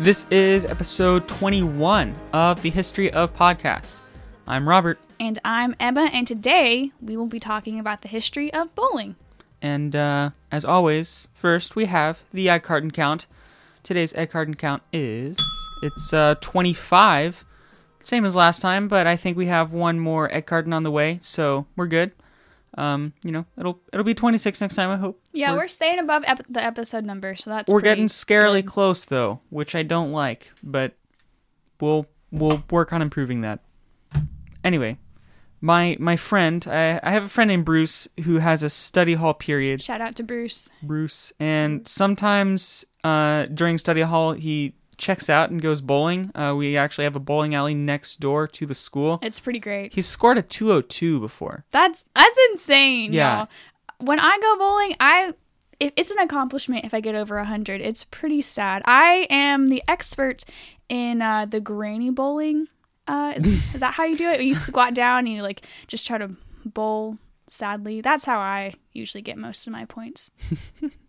This is episode 21 of the History of Podcast. I'm Robert, And I'm Emma, and today we will be talking about the history of bowling. and uh, as always, first we have the egg carton count. Today's egg carton count is it's uh, 25, same as last time, but I think we have one more egg carton on the way, so we're good. Um, you know, it'll it'll be 26 next time. I hope. Yeah, We're- we're, staying above ep- the episode number, so that's We're getting scarily good. close though, which I don't like, but we'll we'll work on improving that. Anyway, my my friend, I, I have a friend named Bruce who has a study hall period. Shout out to Bruce. Bruce, and sometimes uh, during study hall he checks out and goes bowling. Uh, we actually have a bowling alley next door to the school. It's pretty great. He's scored a 202 before. That's that's insane. Yeah. y'all. When I go bowling, I it, it's an accomplishment if I get over hundred. It's pretty sad. I am the expert in uh, the granny bowling. Uh, is, is that how you do it? You squat down and you like just try to bowl sadly. That's how I usually get most of my points.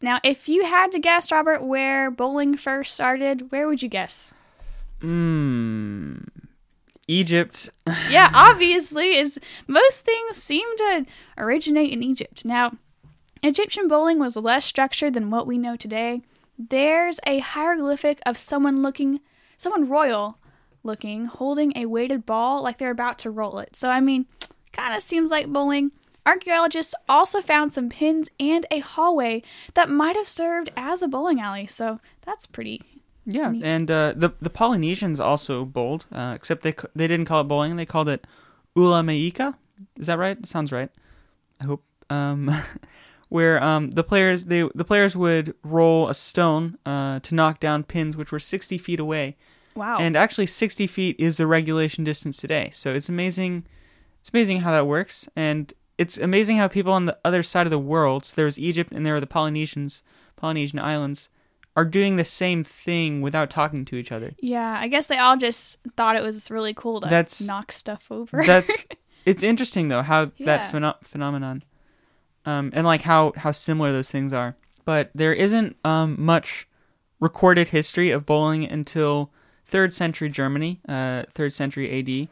now, if you had to guess, Robert, where bowling first started, where would you guess? Mmm. Egypt. yeah, obviously, is most things seem to originate in Egypt. Now, Egyptian bowling was less structured than what we know today. There's a hieroglyphic of someone looking, someone royal looking, holding a weighted ball like they're about to roll it. So, I mean, kind of seems like bowling. Archaeologists also found some pins and a hallway that might have served as a bowling alley. So, that's pretty. Yeah, Neat. and uh, the the Polynesians also bowled, uh, except they they didn't call it bowling; they called it ula meika. Is that right? Sounds right. I hope. Um, where um, the players they the players would roll a stone uh, to knock down pins which were sixty feet away, Wow. and actually sixty feet is the regulation distance today. So it's amazing. It's amazing how that works, and it's amazing how people on the other side of the world. So there's Egypt and there are the Polynesians, Polynesian islands, are doing the same thing without talking to each other. Yeah, I guess they all just thought it was really cool to That's- knock stuff over. That's it's interesting though how Yeah. that pheno- phenomenon, um, and like how how similar those things are. But there isn't um much recorded history of bowling until third century Germany, uh, third century A.D.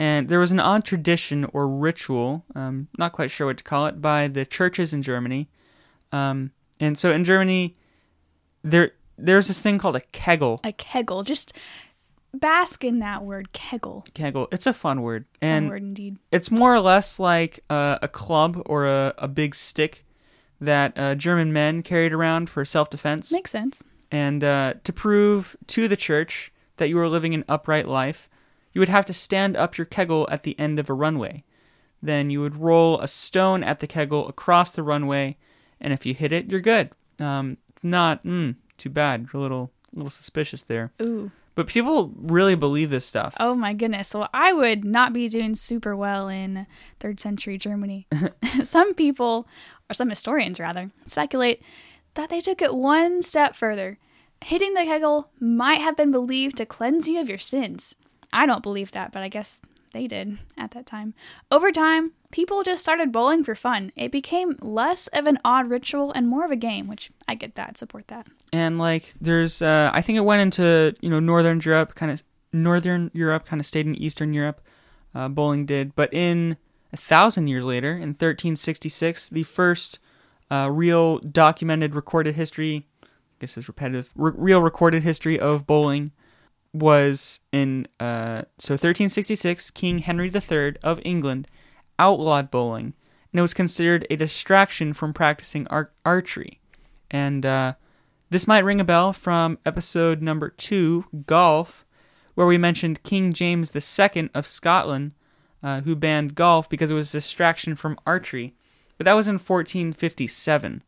And there was an odd tradition or ritual, um, not quite sure what to call it, by the churches in Germany. Um, and so in Germany, there there's this thing called a kegel. a kegel. Just bask in that word, kegel. Kegel. It's a fun word, Fun and word indeed. it's more or less like uh, a club or a, a big stick that uh, German men carried around for self defense. Makes sense. And uh, to prove to the church that you were living an upright life, you would have to stand up your kegel at the end of a runway. Then you would roll a stone at the kegel across the runway, and if you hit it, you're good. Um, not, mm, too bad. You're a little, little suspicious there. Ooh. But people really believe this stuff. Oh my goodness. Well, I would not be doing super well in third century Germany. some people, or some historians rather, speculate that they took it one step further. Hitting the kegel might have been believed to cleanse you of your sins. I don't believe that, but I guess they did at that time. Over time, people just started bowling for fun. It became less of an odd ritual and more of a game, which I get that, support that. and like there's uh i think it went into you know northern europe kind of northern europe kind of stayed in eastern europe uh, bowling did but in a thousand years later in 1366 the first uh, real documented recorded history i guess it's repetitive re- real recorded history of bowling was in uh, so 1366 king henry iii of england outlawed bowling and it was considered a distraction from practicing ar- archery and uh, this might ring a bell from episode number two, Golf, where we mentioned King James II of Scotland, uh, who banned golf because it was a distraction from archery. But that was in 1457.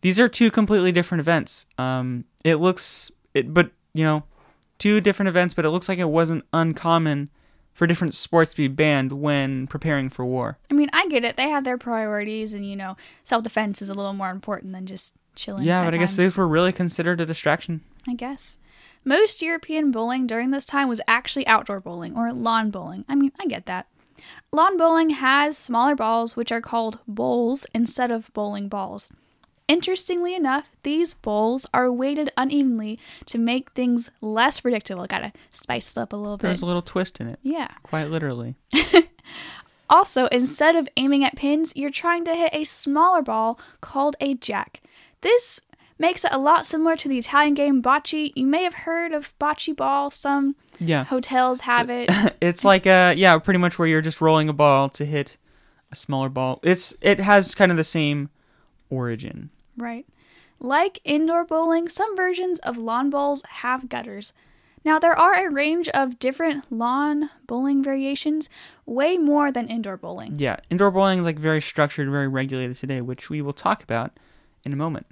These are two completely different events. Um, it looks, it, but you know, two different events, but it looks like it wasn't uncommon for different sports to be banned when preparing for war. I mean, I get it. They had their priorities, and you know, self defense is a little more important than just chilling. yeah, but I guess times. these were really considered a distraction. I guess. Most European bowling during this time was actually outdoor bowling or lawn bowling. I mean, I get that. Lawn bowling has smaller balls, which are called bowls instead of bowling balls. Interestingly enough, these bowls are weighted unevenly to make things less predictable. Gotta spice it up a little bit. There's a little twist in it, yeah. quite literally. Also, instead of aiming at pins, you're trying to hit a smaller ball called a jack. This makes it a lot similar to the Italian game bocce. You may have heard of bocce ball. Some Yeah. hotels have it. it's like uh yeah, pretty much where you're just rolling a ball to hit a smaller ball. It's it has kind of the same origin. Right. Like indoor bowling, some versions of lawn bowls have gutters. Now, there are a range of different lawn bowling variations, way more than indoor bowling. Yeah, indoor bowling is like very structured, very regulated today, which we will talk about in a moment.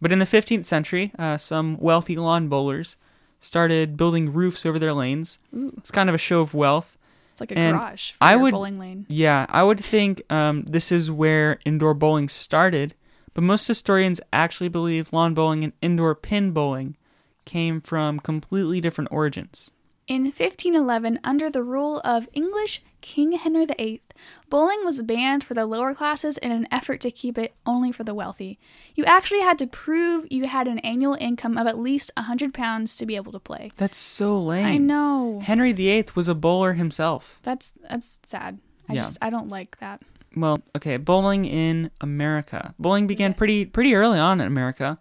But in the 15th century, uh, some wealthy lawn bowlers started building roofs over their lanes. Ooh, It's kind of a show of wealth. it's like a And garage for I would- bowling lane. Yeah, I would think um, this is where indoor bowling started, but most historians actually believe lawn bowling and indoor pin bowling came from completely different origins. In 1511, under the rule of English King Henry VIII, bowling was banned for the lower classes in an effort to keep it only for the wealthy. You actually had to prove you had an annual income of at least a 100 pounds to be able to play. That's so lame. I know. Henry VIII was a bowler himself. That's that's sad. I Yeah. just I don't like that. Well, okay, bowling in America. Bowling began Yes. pretty pretty early on in America.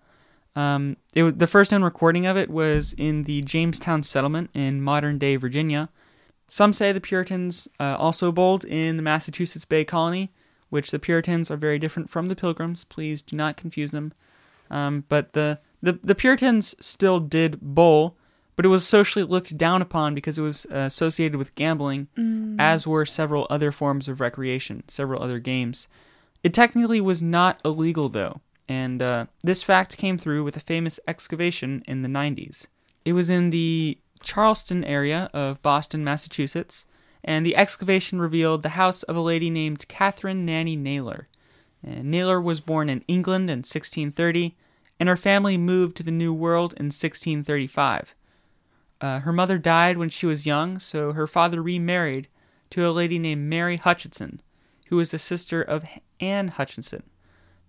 Um, it the first known recording of it was in the Jamestown settlement in modern day Virginia. Some say the Puritans uh, also bowled in the Massachusetts Bay Colony, which the Puritans are very different from the Pilgrims. Please do not confuse them. Um, but the, the the Puritans still did bowl, but it was socially looked down upon because it was uh, associated with gambling, as were several other forms of recreation, several other games. It technically was not illegal though, and uh, this fact came through with a famous excavation in the 90s. It was in the Charlestown area of Boston, Massachusetts, and the excavation revealed the house of a lady named Catherine Nanny Naylor. And Naylor was born in England in 1630, and her family moved to the New World in 1635. Uh, her mother died when she was young, so her father remarried to a lady named Mary Hutchinson, who was the sister of Anne Hutchinson.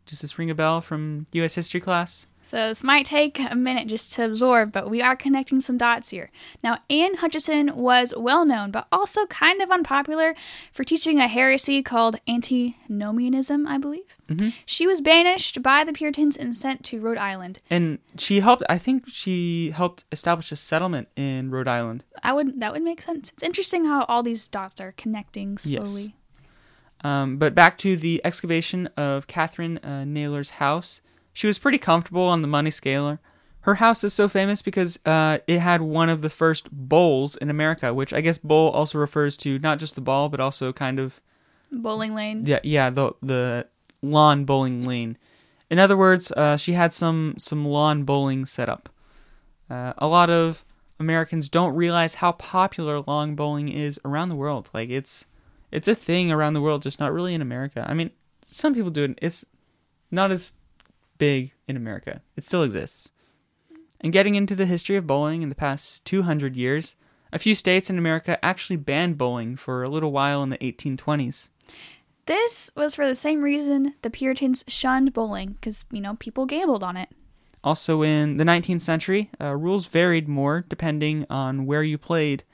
Does this ring a bell from U.S. history class? So this might take a minute just to absorb, but we are connecting some dots here. Now, Anne Hutchinson was well known, but also kind of unpopular for teaching a heresy called antinomianism, I believe. Mhm. She was banished by the Puritans and sent to Rhode Island. And she helped. I think she helped establish a settlement in Rhode Island. I would that would make sense. It's interesting how all these dots are connecting slowly. Yes. Um, but back to the excavation of Catherine uh, Naylor's house. She was pretty comfortable on the money scaler. Her house is so famous because uh, it had one of the first bowls in America, which I guess bowl also refers to not just the ball, but also kind of Bowling lane. yeah, yeah, the the lawn bowling lane. In other words, uh, she had some some lawn bowling set up. Uh, a lot of Americans don't realize how popular lawn bowling is around the world. Like it's it's a thing around the world, just not really in America. I mean, some people do it. It's not as big in America. It still exists. And getting into the history of bowling in the past 200 years, a few states in America actually banned bowling for a little while in the 1820s. This was for the same reason the Puritans shunned bowling, because, you know, people gambled on it. Also, in the 19th century, uh, rules varied more depending on where you played,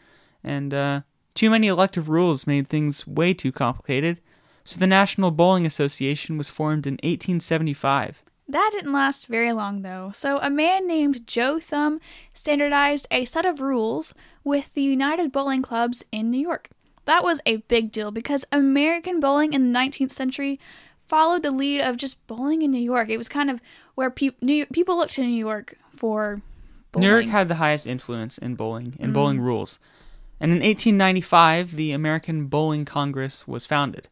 and uh, too many elective rules made things way too complicated. So, the National Bowling Association was formed in 1875. That didn't last very long, though. So, a man named Joe Thum standardized a set of rules with the United Bowling Clubs in New York. That was a big deal because American bowling in the 19th century followed the lead of just bowling in New York. It was kind of where pe- New- people looked to New York for bowling. New York had the highest influence in bowling and mm-hmm. bowling rules. And in 1895, the American Bowling Congress was founded.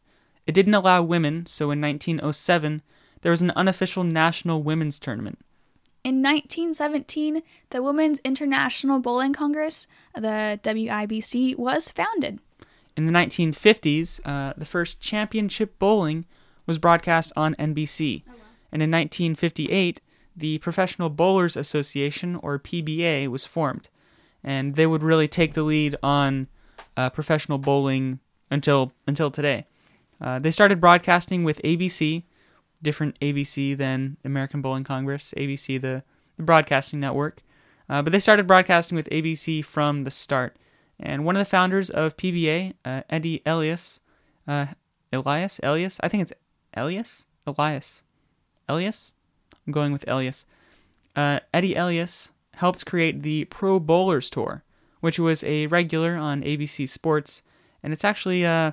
It didn't allow women, so in 1907, there was an unofficial national women's tournament. In 1917, the Women's International Bowling Congress, the WIBC, was founded. In the 1950s, uh, the first championship bowling was broadcast on NBC. And in 1958, the Professional Bowlers Association, or PBA, was formed. And they would really take the lead on uh, professional bowling until until today. Uh, they started broadcasting with ABC, different ABC than American Bowling Congress, ABC, the, the broadcasting network. Uh, but they started broadcasting with ABC from the start. And one of the founders of PBA, uh, Eddie Elias, uh, Elias, Elias, I think it's Elias, Elias, Elias. I'm going with Elias. Uh, Eddie Elias helped create the Pro Bowlers Tour, which was a regular on ABC Sports, and it's actually uh,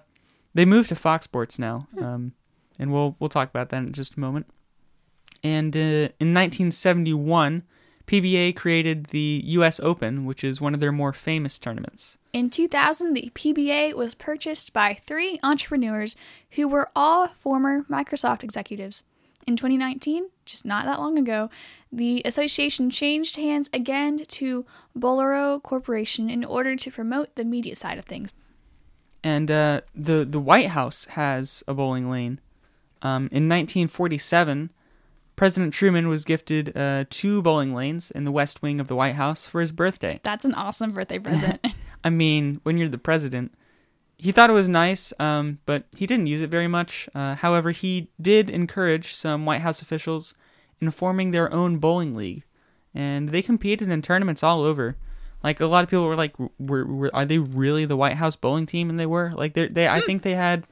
they moved to Fox Sports now, um, and we'll we'll talk about that in just a moment. And uh, in 1971, PBA created the U.S. Open, which is one of their more famous tournaments. In 2000, the PBA was purchased by three entrepreneurs who were all former Microsoft executives. In 2019, just not that long ago, the association changed hands again to Bowlero Corporation in order to promote the media side of things. And uh, the the White House has a bowling lane. Um, in 1947, President Truman was gifted uh, two bowling lanes in the West Wing of the White House for his birthday. That's an awesome birthday present. I mean, when you're the president, he thought it was nice, um, but he didn't use it very much. Uh, however, he did encourage some White House officials in forming their own bowling league, and they competed in tournaments all over. Like a lot of people were like, "Were, were are they really the White House bowling team?" And they were. Like they, they I think they had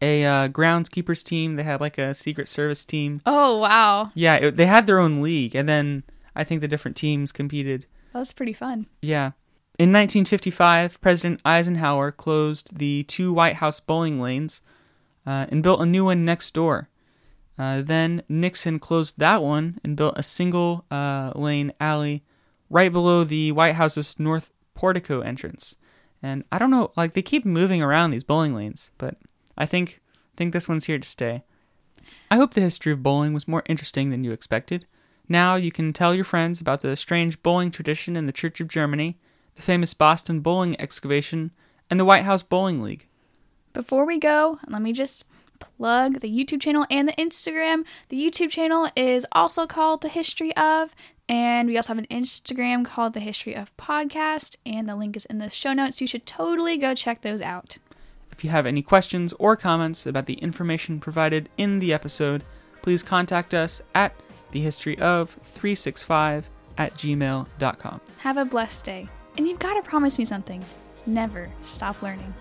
a uh, groundskeepers team. They had like a Secret Service team. oh, wow. Yeah, it, they had their own league, and then I think the different teams competed. That was pretty fun. Yeah. In 1955, President Eisenhower closed the two White House bowling lanes uh, and built a new one next door. Uh, then Nixon closed that one and built a single uh, lane alley right below the White House's north portico entrance. And I don't know, like they keep moving around these bowling lanes, but I think think this one's here to stay. I hope the history of bowling was more interesting than you expected. Now you can tell your friends about the strange bowling tradition in the Church of Germany, the famous Boston bowling excavation, and the White House Bowling League. Before we go, let me just plug the YouTube channel and the Instagram. The YouTube channel is also called The History of, and we also have an Instagram called The History of Podcast, and the link is in the show notes. You should totally go check those out. If you have any questions or comments about the information provided in the episode, please contact us at thehistoryof365 at gmail.com. Have a blessed day. And you've got to promise me something. Never stop learning.